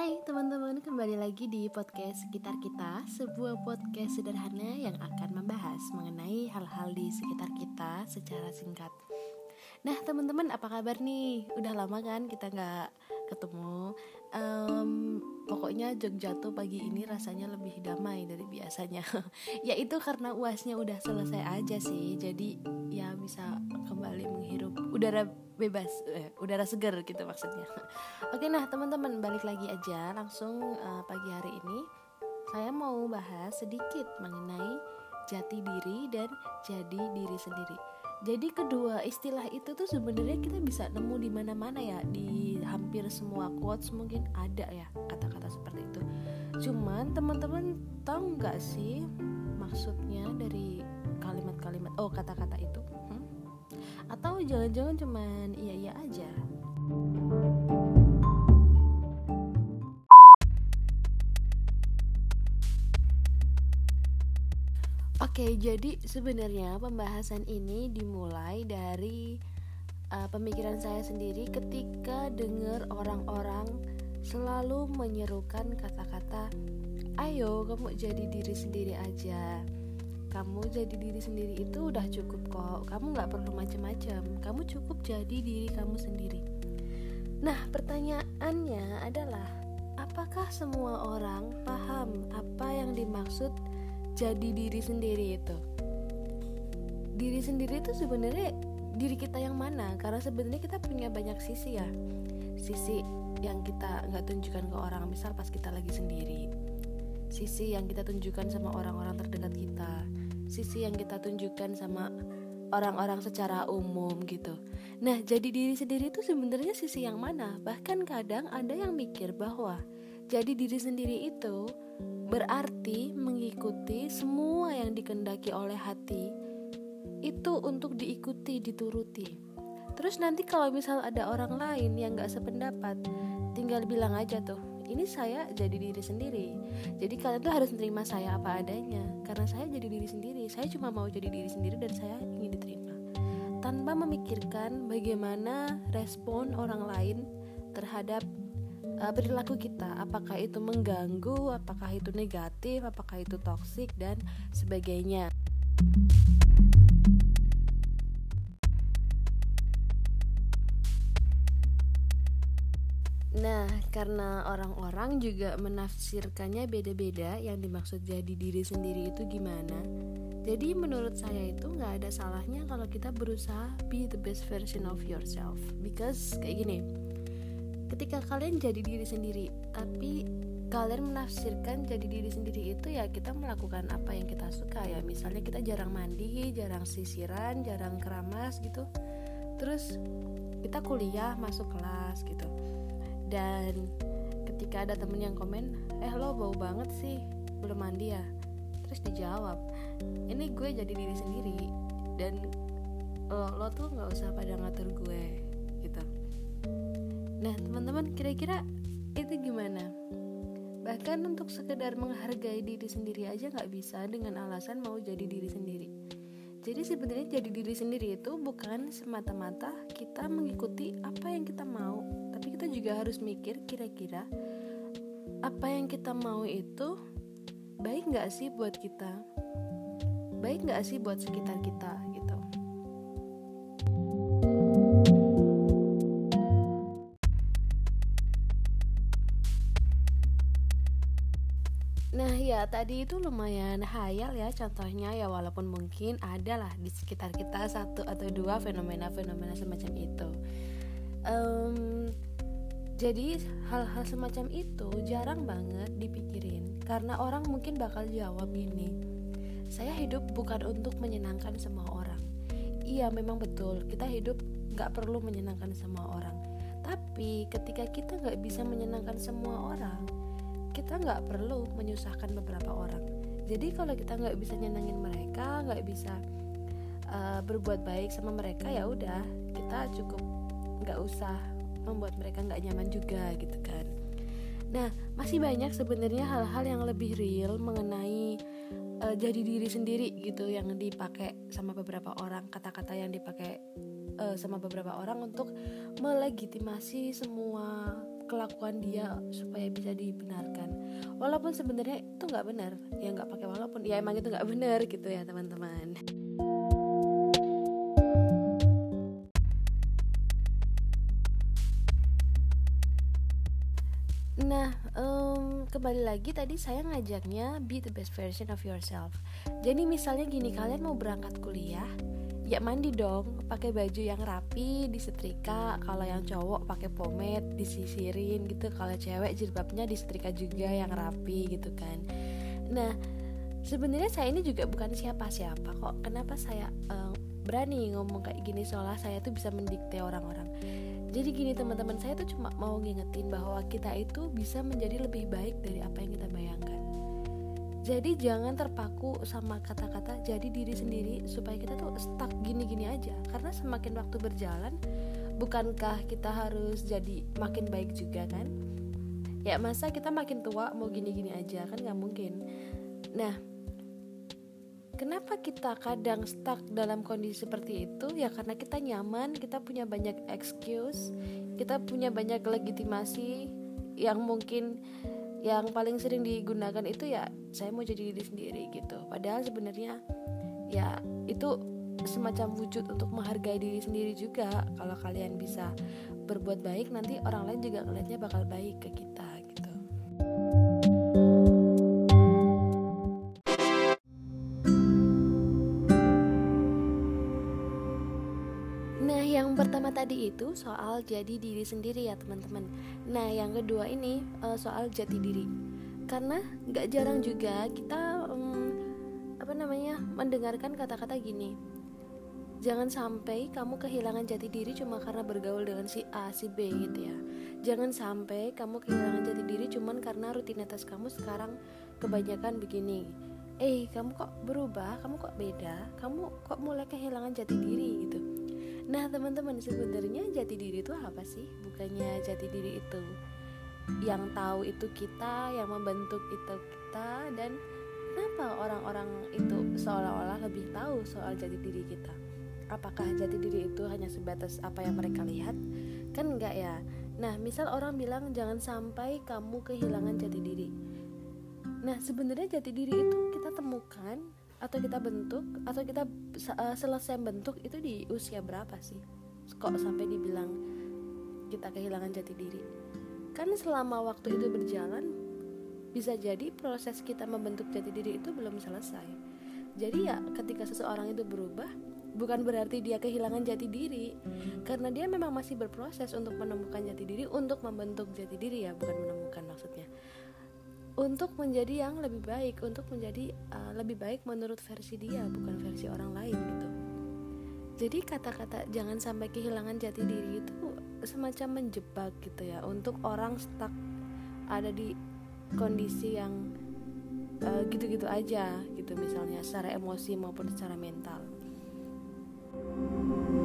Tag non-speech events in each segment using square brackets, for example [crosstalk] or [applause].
Hai teman-teman, kembali lagi di podcast sekitar kita Sebuah podcast sederhana yang akan membahas mengenai hal-hal di sekitar kita secara singkat. Nah teman-teman apa kabar nih? Udah lama kan kita nggak ketemu. Um, Pokoknya Jogja tuh pagi ini rasanya lebih damai dari biasanya. [laughs] Ya itu karena uasnya udah selesai aja sih Jadi ya bisa kembali menghirup udara bebas eh, udara segar gitu maksudnya. [laughs] Oke nah teman-teman balik lagi aja langsung uh, pagi hari ini. Saya mau bahas sedikit mengenai jati diri dan jadi diri sendiri. Jadi kedua istilah itu tuh sebenarnya kita bisa nemu di mana-mana ya di hampir semua quotes mungkin ada ya kata-kata seperti itu. Cuman teman-teman tahu nggak sih maksudnya dari kalimat-kalimat oh kata-kata itu atau jangan-jangan cuman iya-iya aja Oke, jadi sebenarnya pembahasan ini dimulai dari uh, pemikiran saya sendiri ketika dengar orang-orang selalu menyerukan kata-kata, "Ayo, kamu jadi diri sendiri aja." Kamu jadi diri sendiri itu udah cukup kok. Kamu nggak perlu macam-macam kamu cukup jadi diri kamu sendiri. Nah pertanyaannya adalah apakah semua orang paham apa yang dimaksud jadi diri sendiri itu? Diri sendiri itu sebenarnya diri kita yang mana? Karena sebenarnya kita punya banyak sisi ya. Sisi yang kita nggak tunjukkan ke orang. Misal pas kita lagi sendiri sisi yang kita tunjukkan sama orang-orang terdekat kita sisi yang kita tunjukkan sama orang-orang secara umum gitu. Nah, jadi diri sendiri itu sebenarnya sisi yang mana? Bahkan kadang ada yang mikir bahwa jadi diri sendiri itu berarti mengikuti semua yang dikendaki oleh hati itu untuk diikuti, dituruti. Terus nanti kalau misal ada orang lain yang gak sependapat, tinggal bilang aja tuh, ini saya jadi diri sendiri. Jadi kalian tuh harus menerima saya apa adanya. Karena saya jadi diri sendiri. Saya cuma mau jadi diri sendiri dan saya ingin diterima. Tanpa memikirkan bagaimana respon orang lain terhadap uh, perilaku kita. Apakah itu mengganggu apakah itu negatif apakah itu toksik dan sebagainya Nah, karena orang-orang juga menafsirkannya beda-beda yang dimaksud jadi diri sendiri itu gimana. Jadi menurut saya itu nggak ada salahnya kalau kita berusaha be the best version of yourself. Because kayak gini, ketika kalian jadi diri sendiri, tapi kalian menafsirkan jadi diri sendiri itu ya kita melakukan apa yang kita suka ya. Misalnya kita jarang mandi, jarang sisiran, jarang keramas gitu. Terus kita kuliah masuk kelas gitu dan ketika ada temen yang komen eh lo bau banget sih belum mandi ya? Terus dijawab ini gue jadi diri sendiri dan lo, lo tuh nggak usah pada ngatur gue gitu. Nah teman-teman kira-kira itu gimana? Bahkan untuk sekedar menghargai diri sendiri aja nggak bisa dengan alasan mau jadi diri sendiri. Jadi sebenarnya jadi diri sendiri itu bukan semata-mata kita mengikuti apa yang kita mau kita juga harus mikir kira-kira apa yang kita mau itu baik nggak sih buat kita? Baik nggak sih buat sekitar kita gitu. Nah ya tadi itu lumayan hayal ya contohnya ya walaupun mungkin ada lah di sekitar kita satu atau dua fenomena-fenomena semacam itu. Um, jadi hal-hal semacam itu jarang banget dipikirin karena orang mungkin bakal jawab gini saya hidup bukan untuk menyenangkan semua orang. Iya memang betul kita hidup gak perlu menyenangkan semua orang. Tapi ketika kita gak bisa menyenangkan semua orang kita gak perlu menyusahkan beberapa orang. Jadi kalau kita gak bisa nyenangin mereka gak bisa uh, berbuat baik sama mereka ya udah kita cukup gak usah membuat mereka nggak nyaman juga gitu kan. Nah masih banyak sebenarnya hal-hal yang lebih real mengenai uh, jadi diri sendiri gitu yang dipakai sama beberapa orang kata-kata yang dipakai uh, sama beberapa orang untuk melegitimasi semua kelakuan dia supaya bisa dibenarkan. Walaupun sebenarnya itu nggak benar ya nggak pakai walaupun ya emang itu nggak benar gitu ya teman-teman Nah, um, kembali lagi tadi saya ngajaknya be the best version of yourself. Jadi misalnya gini, kalian mau berangkat kuliah, ya mandi dong, pakai baju yang rapi, disetrika. Kalau yang cowok pakai pomade, disisirin gitu. Kalau cewek jilbabnya disetrika juga yang rapi gitu kan. Nah, sebenarnya saya ini juga bukan siapa-siapa kok. Kenapa saya um, berani ngomong kayak gini soalnya saya tuh bisa mendikte orang-orang jadi gini teman-teman saya tuh cuma mau ngingetin bahwa kita itu bisa menjadi lebih baik dari apa yang kita bayangkan. Jadi jangan terpaku sama kata-kata jadi diri sendiri supaya kita tuh stuck gini-gini aja. Karena semakin waktu berjalan bukankah kita harus jadi makin baik juga kan? Ya masa kita makin tua mau gini-gini aja? Kan nggak mungkin. Nah Kenapa kita kadang stuck dalam kondisi seperti itu? Ya karena kita nyaman, kita punya banyak excuse, kita punya banyak legitimasi yang mungkin yang paling sering digunakan itu ya saya mau jadi diri sendiri gitu. Padahal sebenarnya ya itu semacam wujud untuk menghargai diri sendiri juga. Kalau kalian bisa berbuat baik nanti orang lain juga ngeliatnya bakal baik ke kita. Itu soal jadi diri sendiri ya teman-teman. Nah yang kedua ini uh, soal jati diri. Karena nggak jarang juga kita um, apa namanya mendengarkan kata-kata gini jangan sampai kamu kehilangan jati diri cuma karena bergaul dengan si A si B gitu ya. Jangan sampai kamu kehilangan jati diri cuma karena rutinitas kamu sekarang kebanyakan begini. Eh kamu kok berubah? Kamu kok beda? Kamu kok mulai kehilangan jati diri? gitu Nah teman-teman sebenarnya jati diri itu apa sih? Bukannya jati diri itu yang tahu itu kita, yang membentuk itu kita dan kenapa orang-orang itu seolah-olah lebih tahu soal jati diri kita? Apakah jati diri itu hanya sebatas apa yang mereka lihat? Kan enggak ya. Nah, misal orang bilang jangan sampai kamu kehilangan jati diri. Nah, sebenarnya jati diri itu kita temukan atau kita bentuk atau kita uh, selesai bentuk itu di usia berapa sih? Kok sampai dibilang kita kehilangan jati diri? Kan selama waktu itu berjalan bisa jadi proses kita membentuk jati diri itu belum selesai. Jadi ya ketika seseorang itu berubah bukan berarti dia kehilangan jati diri. Karena dia memang masih berproses untuk menemukan jati diri untuk membentuk jati diri ya bukan menemukan maksudnya untuk menjadi yang lebih baik untuk menjadi uh, lebih baik menurut versi dia bukan versi orang lain gitu. Jadi kata-kata jangan sampai kehilangan jati diri itu semacam menjebak gitu ya untuk orang stuck ada di kondisi yang uh, gitu-gitu aja gitu misalnya secara emosi maupun secara mental. Jadi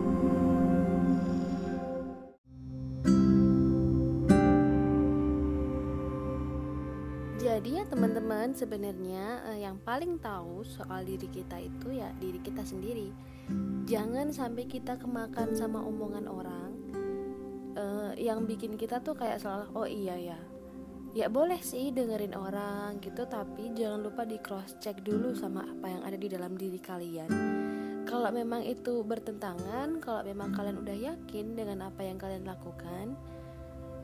ya teman-teman sebenarnya eh, yang paling tahu soal diri kita itu ya diri kita sendiri. Jangan sampai kita kemakan sama omongan orang eh, yang bikin kita tuh kayak seolah oh iya ya. Ya boleh sih dengerin orang gitu tapi jangan lupa di cross check dulu sama apa yang ada di dalam diri kalian. Kalau memang itu bertentangan, kalau memang kalian udah yakin dengan apa yang kalian lakukan,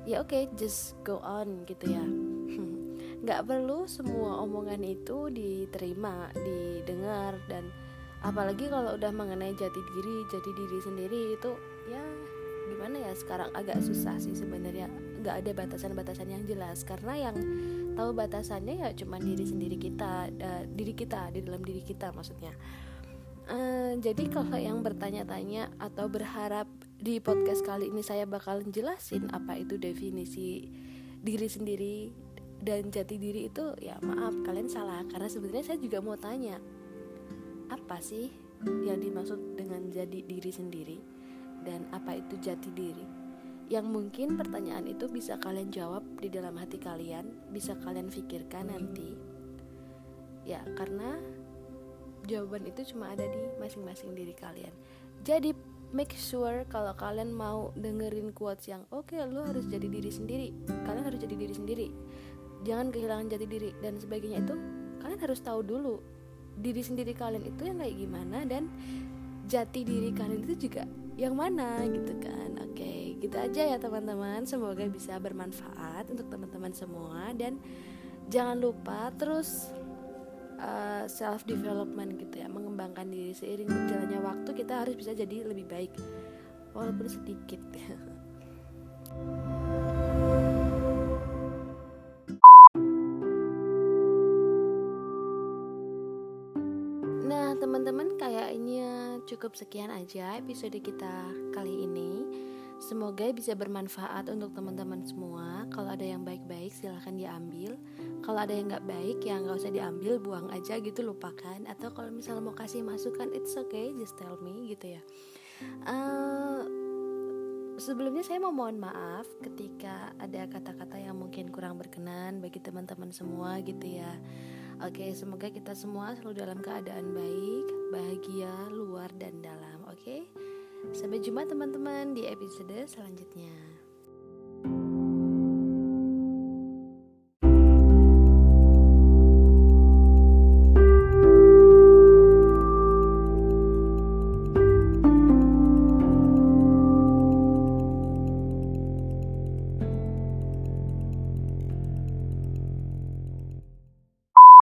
ya oke, okay, just go on gitu ya. [laughs] nggak perlu semua omongan itu diterima didengar dan apalagi kalau udah mengenai jati diri jati diri sendiri itu ya gimana ya sekarang agak susah sih sebenarnya. Nggak ada batasan-batasan yang jelas karena yang tahu batasannya ya cuma diri sendiri kita uh, diri kita di dalam diri kita maksudnya. Uh, jadi kalau yang bertanya-tanya atau berharap di podcast kali ini saya bakal jelasin apa itu definisi diri sendiri dan jati diri itu ya maaf kalian salah. Karena sebenarnya saya juga mau tanya apa sih yang dimaksud dengan jadi diri sendiri? Dan apa itu jati diri? Yang mungkin pertanyaan itu bisa kalian jawab di dalam hati kalian bisa kalian pikirkan nanti. Ya karena jawaban itu cuma ada di masing-masing diri kalian. Jadi make sure kalau kalian mau dengerin quotes yang oke okay, lo harus jadi diri sendiri. Kalian harus jadi diri sendiri jangan kehilangan jati diri dan sebagainya itu kalian harus tahu dulu diri sendiri kalian itu yang kayak gimana dan jati diri kalian itu juga yang mana gitu kan. Oke okay, gitu aja ya teman-teman. Semoga bisa bermanfaat untuk teman-teman semua. Dan jangan lupa terus uh, eh, self development gitu ya mengembangkan diri seiring berjalannya waktu kita harus bisa jadi lebih baik walaupun sedikit [laughs] cukup sekian aja episode kita kali ini. Semoga bisa bermanfaat untuk teman-teman semua. Kalau ada yang baik-baik, silahkan diambil. Kalau ada yang nggak baik, ya nggak usah diambil, buang aja gitu, lupakan. Atau kalau misalnya mau kasih masukan, it's okay, just tell me gitu ya. Uh, sebelumnya saya mau mohon maaf ketika ada kata-kata yang mungkin kurang berkenan bagi teman-teman semua gitu ya. Oke, semoga kita semua selalu dalam keadaan baik, bahagia, luar dan dalam. Oke, sampai jumpa teman-teman di episode selanjutnya.